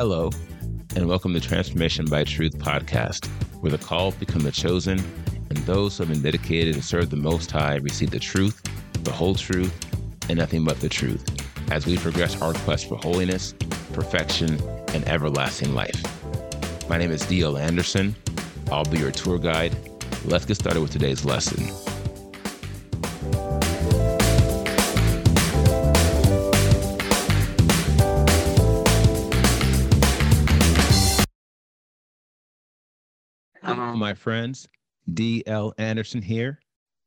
Hello, and welcome to Transformation by Truth podcast, where the called become the chosen, and those who have been dedicated to serve the Most High receive the truth, the whole truth, and nothing but the truth as we progress our quest for holiness, perfection, and everlasting life. My name is D.L. Anderson. I'll be your tour guide. Let's get started with today's lesson. Hello, my friends. D.L. Anderson here.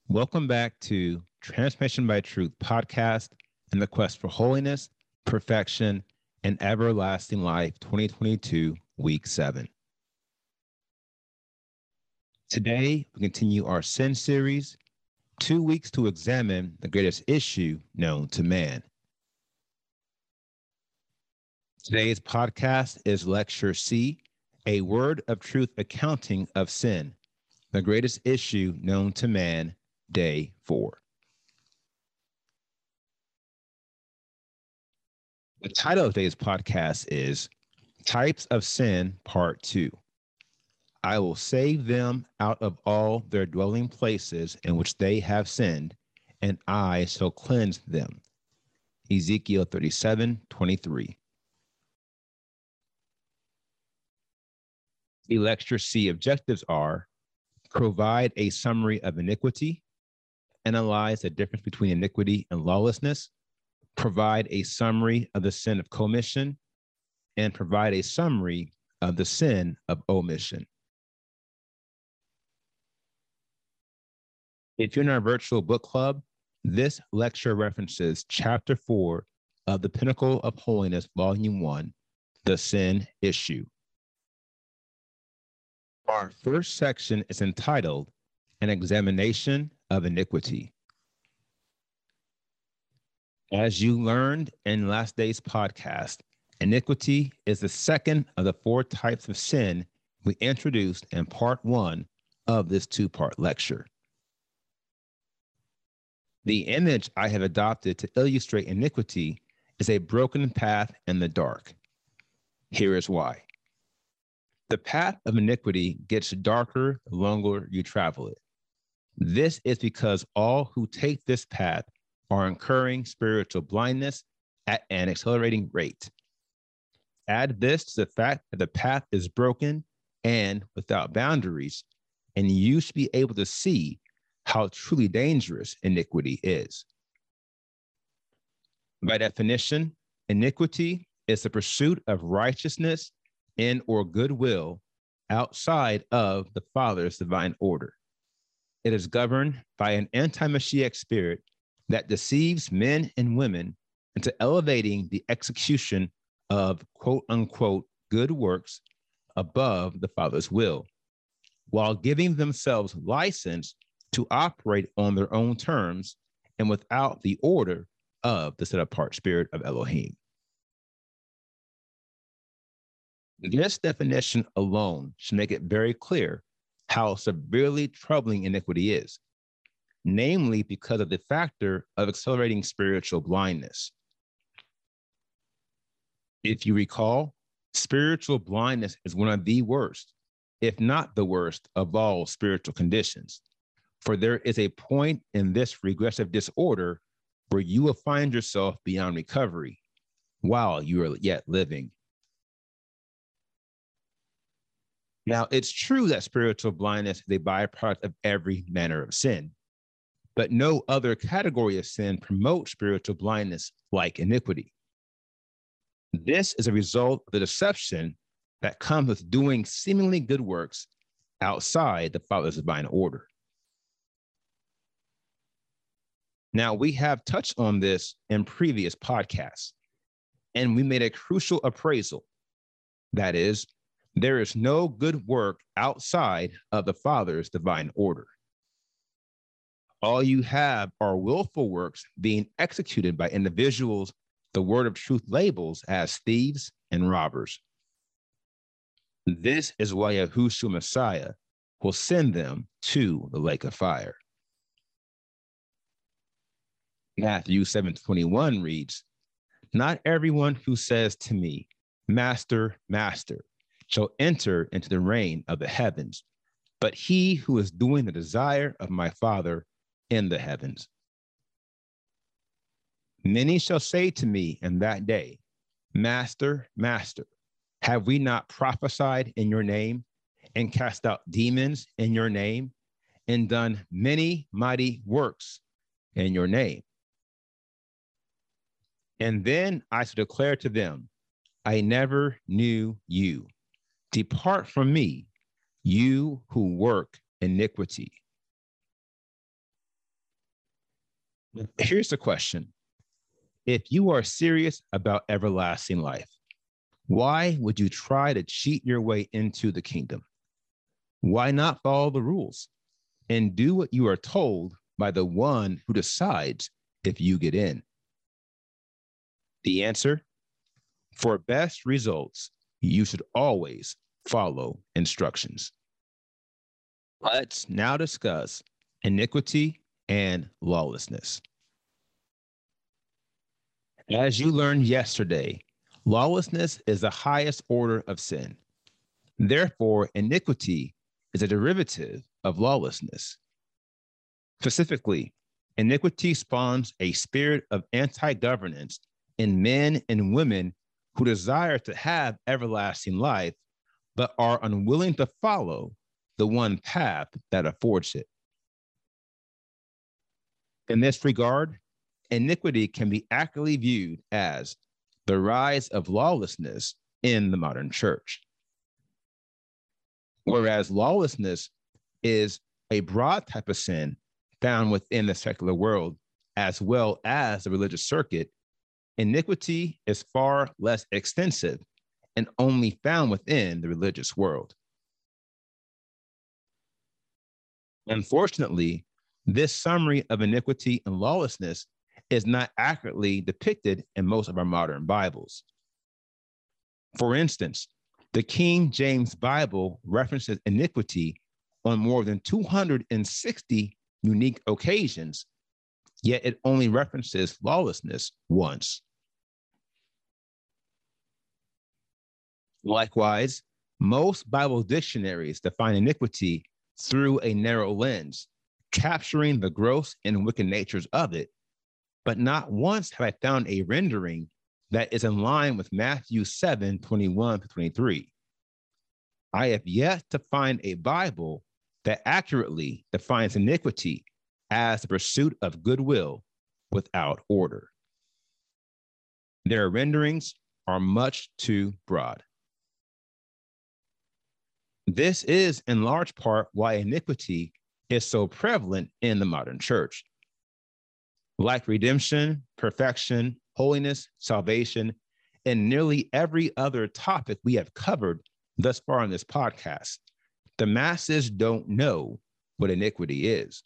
Welcome back to Transformation by Truth podcast and the quest for holiness, perfection, and everlasting life 2022, week seven. Today, we continue our sin series, two weeks to examine the greatest issue known to man. Today's podcast is Lecture C a word of truth accounting of sin, the greatest issue known to man, day four. The title of today's podcast is Types of Sin, Part Two. I will save them out of all their dwelling places in which they have sinned, and I shall cleanse them. Ezekiel 37 23. Lecture C objectives are provide a summary of iniquity, analyze the difference between iniquity and lawlessness, provide a summary of the sin of commission, and provide a summary of the sin of omission. If you're in our virtual book club, this lecture references chapter four of the Pinnacle of Holiness, volume one, The Sin Issue. Our first section is entitled An Examination of Iniquity. As you learned in last day's podcast, iniquity is the second of the four types of sin we introduced in part one of this two part lecture. The image I have adopted to illustrate iniquity is a broken path in the dark. Here is why. The path of iniquity gets darker the longer you travel it. This is because all who take this path are incurring spiritual blindness at an accelerating rate. Add this to the fact that the path is broken and without boundaries, and you should be able to see how truly dangerous iniquity is. By definition, iniquity is the pursuit of righteousness in or goodwill outside of the Father's divine order. It is governed by an anti Mashiach spirit that deceives men and women into elevating the execution of quote unquote good works above the Father's will, while giving themselves license to operate on their own terms and without the order of the set apart spirit of Elohim. This definition alone should make it very clear how severely troubling iniquity is, namely because of the factor of accelerating spiritual blindness. If you recall, spiritual blindness is one of the worst, if not the worst, of all spiritual conditions. For there is a point in this regressive disorder where you will find yourself beyond recovery while you are yet living. Now, it's true that spiritual blindness is a byproduct of every manner of sin, but no other category of sin promotes spiritual blindness like iniquity. This is a result of the deception that comes with doing seemingly good works outside the Father's divine order. Now, we have touched on this in previous podcasts, and we made a crucial appraisal. That is, there is no good work outside of the Father's divine order. All you have are willful works being executed by individuals the word of truth labels as thieves and robbers. This is why Yahushua Messiah will send them to the lake of fire. Matthew 7:21 reads, Not everyone who says to me, Master, Master, shall enter into the reign of the heavens, but he who is doing the desire of my Father in the heavens. Many shall say to me in that day, Master, Master, have we not prophesied in your name and cast out demons in your name and done many mighty works in your name? And then I shall declare to them, I never knew you. Depart from me, you who work iniquity. Here's the question If you are serious about everlasting life, why would you try to cheat your way into the kingdom? Why not follow the rules and do what you are told by the one who decides if you get in? The answer for best results, you should always follow instructions. Let's now discuss iniquity and lawlessness. As you learned yesterday, lawlessness is the highest order of sin. Therefore, iniquity is a derivative of lawlessness. Specifically, iniquity spawns a spirit of anti governance in men and women who desire to have everlasting life, but are unwilling to follow the one path that affords it. In this regard, iniquity can be accurately viewed as the rise of lawlessness in the modern church. Whereas lawlessness is a broad type of sin found within the secular world as well as the religious circuit, iniquity is far less extensive and only found within the religious world. Unfortunately, this summary of iniquity and lawlessness is not accurately depicted in most of our modern Bibles. For instance, the King James Bible references iniquity on more than 260 unique occasions yet it only references lawlessness once. Likewise, most Bible dictionaries define iniquity through a narrow lens, capturing the gross and wicked natures of it. But not once have I found a rendering that is in line with Matthew 7 21 to 23. I have yet to find a Bible that accurately defines iniquity as the pursuit of goodwill without order. Their renderings are much too broad. This is in large part why iniquity is so prevalent in the modern church. Like redemption, perfection, holiness, salvation, and nearly every other topic we have covered thus far in this podcast, the masses don't know what iniquity is.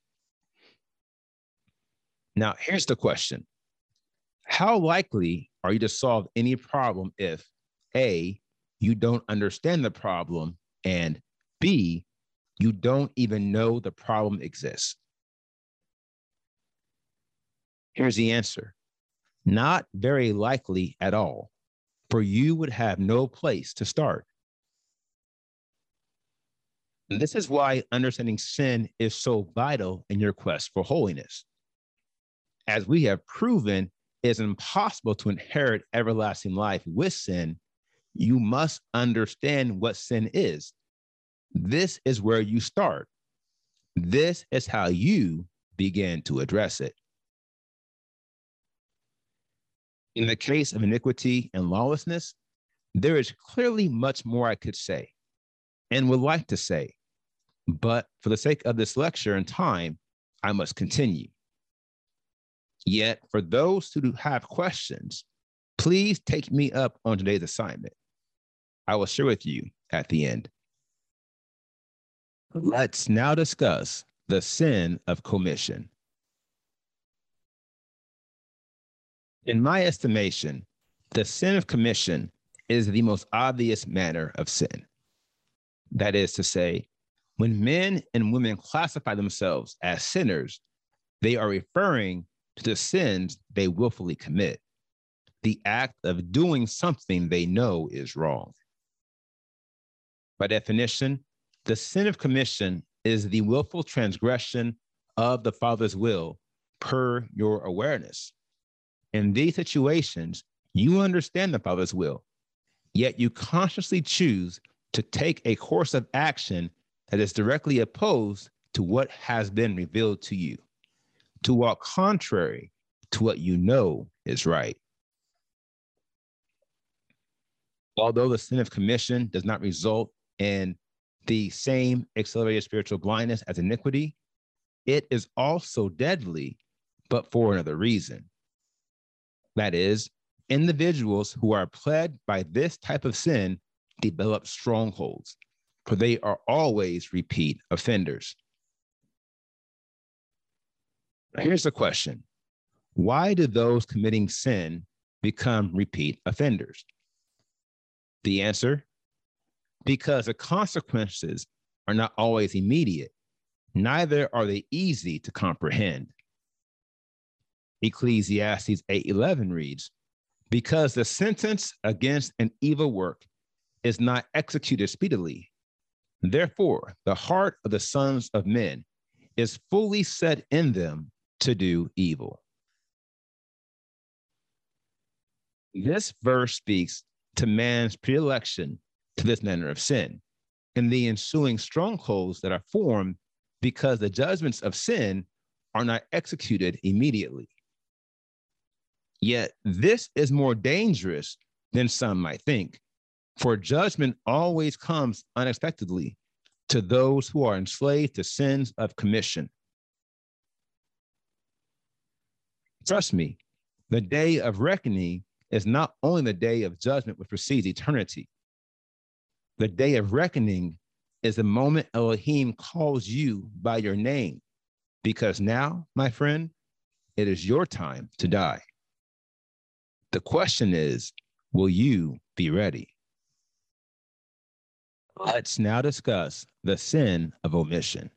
Now, here's the question How likely are you to solve any problem if A, you don't understand the problem, and B, you don't even know the problem exists? Here's the answer not very likely at all, for you would have no place to start. This is why understanding sin is so vital in your quest for holiness as we have proven, it's impossible to inherit everlasting life with sin. You must understand what sin is. This is where you start. This is how you begin to address it. In the case of iniquity and lawlessness, there is clearly much more I could say and would like to say. But for the sake of this lecture and time, I must continue. Yet, for those who have questions, please take me up on today's assignment. I will share with you at the end. Let's now discuss the sin of commission. In my estimation, the sin of commission is the most obvious manner of sin. That is to say, when men and women classify themselves as sinners, they are referring to the sins they willfully commit. the act of doing something they know is wrong. By definition, the sin of commission is the willful transgression of the Father's will per your awareness. In these situations, you understand the Father's will, yet you consciously choose to take a course of action that is directly opposed to what has been revealed to you, to walk contrary to what you know is right. Although the sin of commission does not result in the same accelerated spiritual blindness as iniquity, it is also deadly, but for another reason. That is, individuals who are plagued by this type of sin develop strongholds, for they are always repeat offenders. Here's the question Why do those committing sin become repeat offenders? The answer because the consequences are not always immediate, neither are they easy to comprehend. Ecclesiastes 8:11 reads, "Because the sentence against an evil work is not executed speedily, therefore the heart of the sons of men is fully set in them to do evil." This verse speaks to man's predilection to this manner of sin and the ensuing strongholds that are formed because the judgments of sin are not executed immediately. Yet, this is more dangerous than some might think, for judgment always comes unexpectedly to those who are enslaved to sins of commission. Trust me, the day of reckoning is not only the day of judgment which precedes eternity, the day of reckoning is the moment Elohim calls you by your name, because now, my friend, it is your time to die. The question is, will you be ready? Let's now discuss the sin of omission.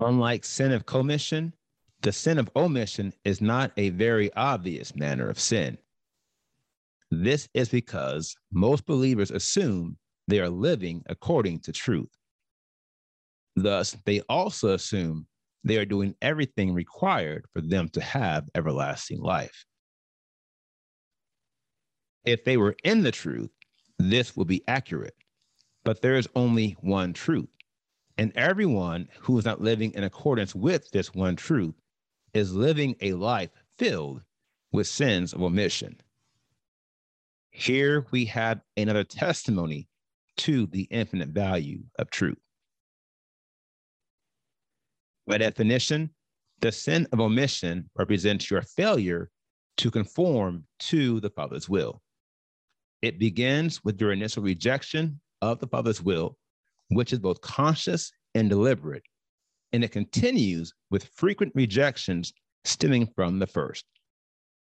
Unlike sin of commission, the sin of omission is not a very obvious manner of sin. This is because most believers assume they are living according to truth. Thus, they also assume they are doing everything required for them to have everlasting life. If they were in the truth, this would be accurate. But there is only one truth. And everyone who is not living in accordance with this one truth is living a life filled with sins of omission. Here we have another testimony to the infinite value of truth. By definition, the sin of omission represents your failure to conform to the Father's will. It begins with your initial rejection of the Father's will, which is both conscious and deliberate, and it continues with frequent rejections stemming from the first.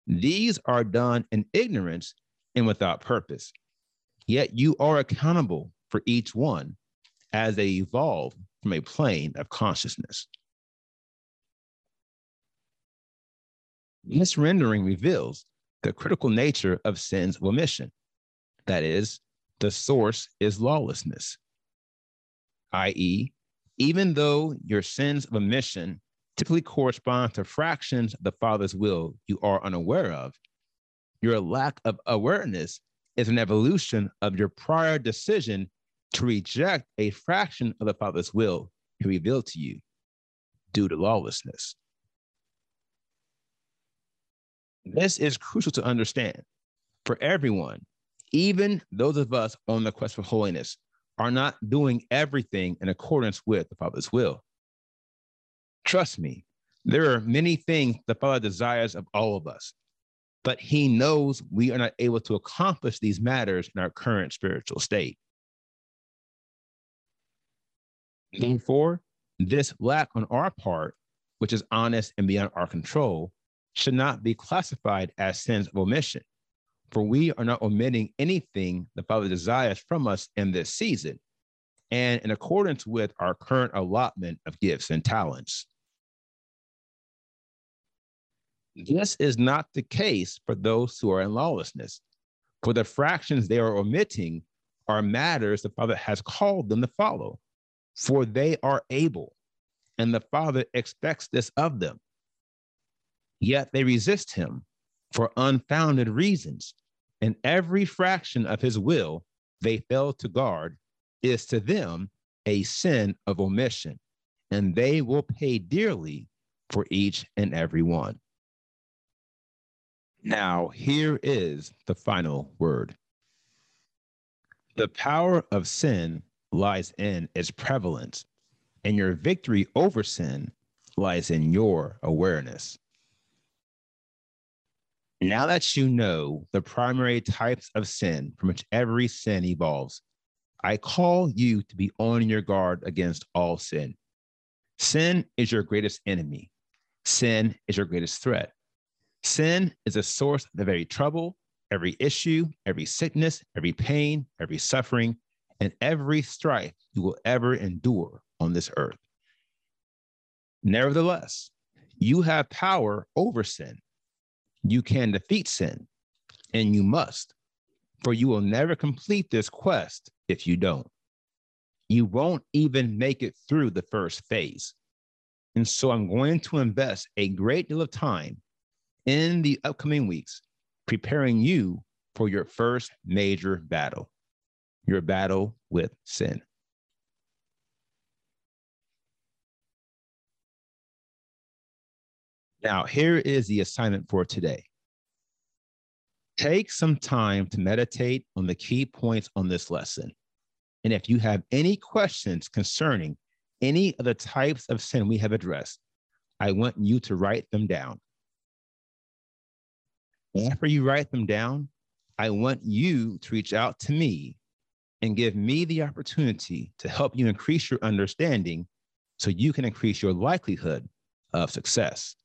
These are done in ignorance and without purpose. Yet you are accountable for each one as they evolve from a plane of consciousness. This rendering reveals the critical nature of sin's omission. That is, the source is lawlessness, i.e., even though your sins of omission typically correspond to fractions of the Father's will you are unaware of, your lack of awareness is an evolution of your prior decision to reject a fraction of the Father's will he revealed to you due to lawlessness. This is crucial to understand for everyone, even those of us on the quest for holiness, are not doing everything in accordance with the Father's will. Trust me, there are many things the Father desires of all of us, but he knows we are not able to accomplish these matters in our current spiritual state. Therefore, this lack on our part, which is honest and beyond our control, should not be classified as sins of omission, for we are not omitting anything the Father desires from us in this season, and in accordance with our current allotment of gifts and talents. This is not the case for those who are in lawlessness, for the fractions they are omitting are matters the Father has called them to follow, for they are able, and the Father expects this of them. Yet they resist him for unfounded reasons, and every fraction of his will they fail to guard is to them a sin of omission, and they will pay dearly for each and every one. Now, here is the final word. The power of sin lies in its prevalence, and your victory over sin lies in your awareness. Now that you know the primary types of sin from which every sin evolves, I call you to be on your guard against all sin. Sin is your greatest enemy. Sin is your greatest threat. Sin is a source of every trouble, every issue, every sickness, every pain, every suffering, and every strife you will ever endure on this earth. Nevertheless, you have power over sin. You can defeat sin, and you must, for you will never complete this quest if you don't. You won't even make it through the first phase. And so I'm going to invest a great deal of time in the upcoming weeks, preparing you for your first major battle, your battle with sin. Now, here is the assignment for today. Take some time to meditate on the key points on this lesson. And if you have any questions concerning any of the types of sin we have addressed, I want you to write them down. After you write them down, I want you to reach out to me and give me the opportunity to help you increase your understanding so you can increase your likelihood of success.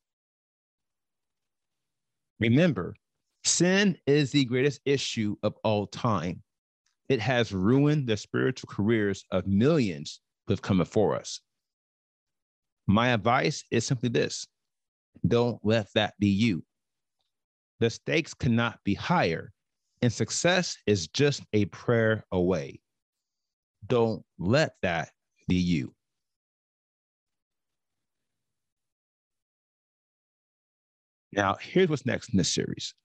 Remember, sin is the greatest issue of all time. It has ruined the spiritual careers of millions who have come before us. My advice is simply this don't let that be you. The stakes cannot be higher, and success is just a prayer away. Don't let that be you. Now, here's what's next in this series.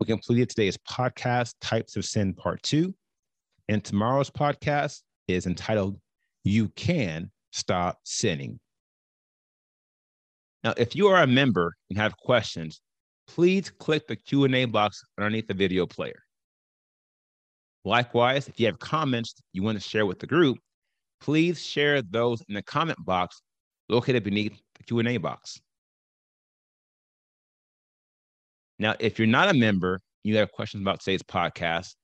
We completed today's podcast, Types of Sin, Part Two. And tomorrow's podcast is entitled You Can Stop Sinning. Now, if you are a member and have questions, please click the Q&A box underneath the video player. Likewise, if you have comments you want to share with the group, please share those in the comment box located beneath the Q&A box. Now, if you're not a member, you have questions about today's podcast,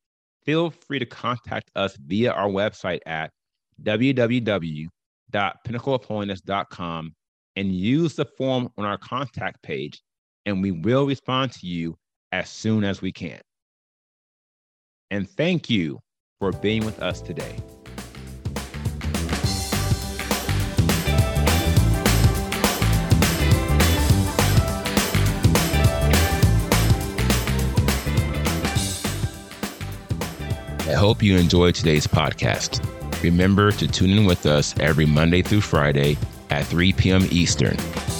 feel free to contact us via our website at www.pinnacleofholiness.com and use the form on our contact page and we will respond to you as soon as we can. And thank you for being with us today. Hope you enjoyed today's podcast. Remember to tune in with us every Monday through Friday at 3 p.m. Eastern.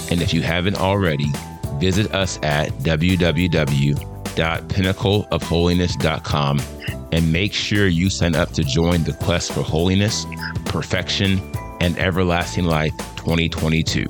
And if you haven't already, visit us at www.pinnacleofholiness.com and make sure you sign up to join the quest for holiness, perfection, and everlasting life 2022.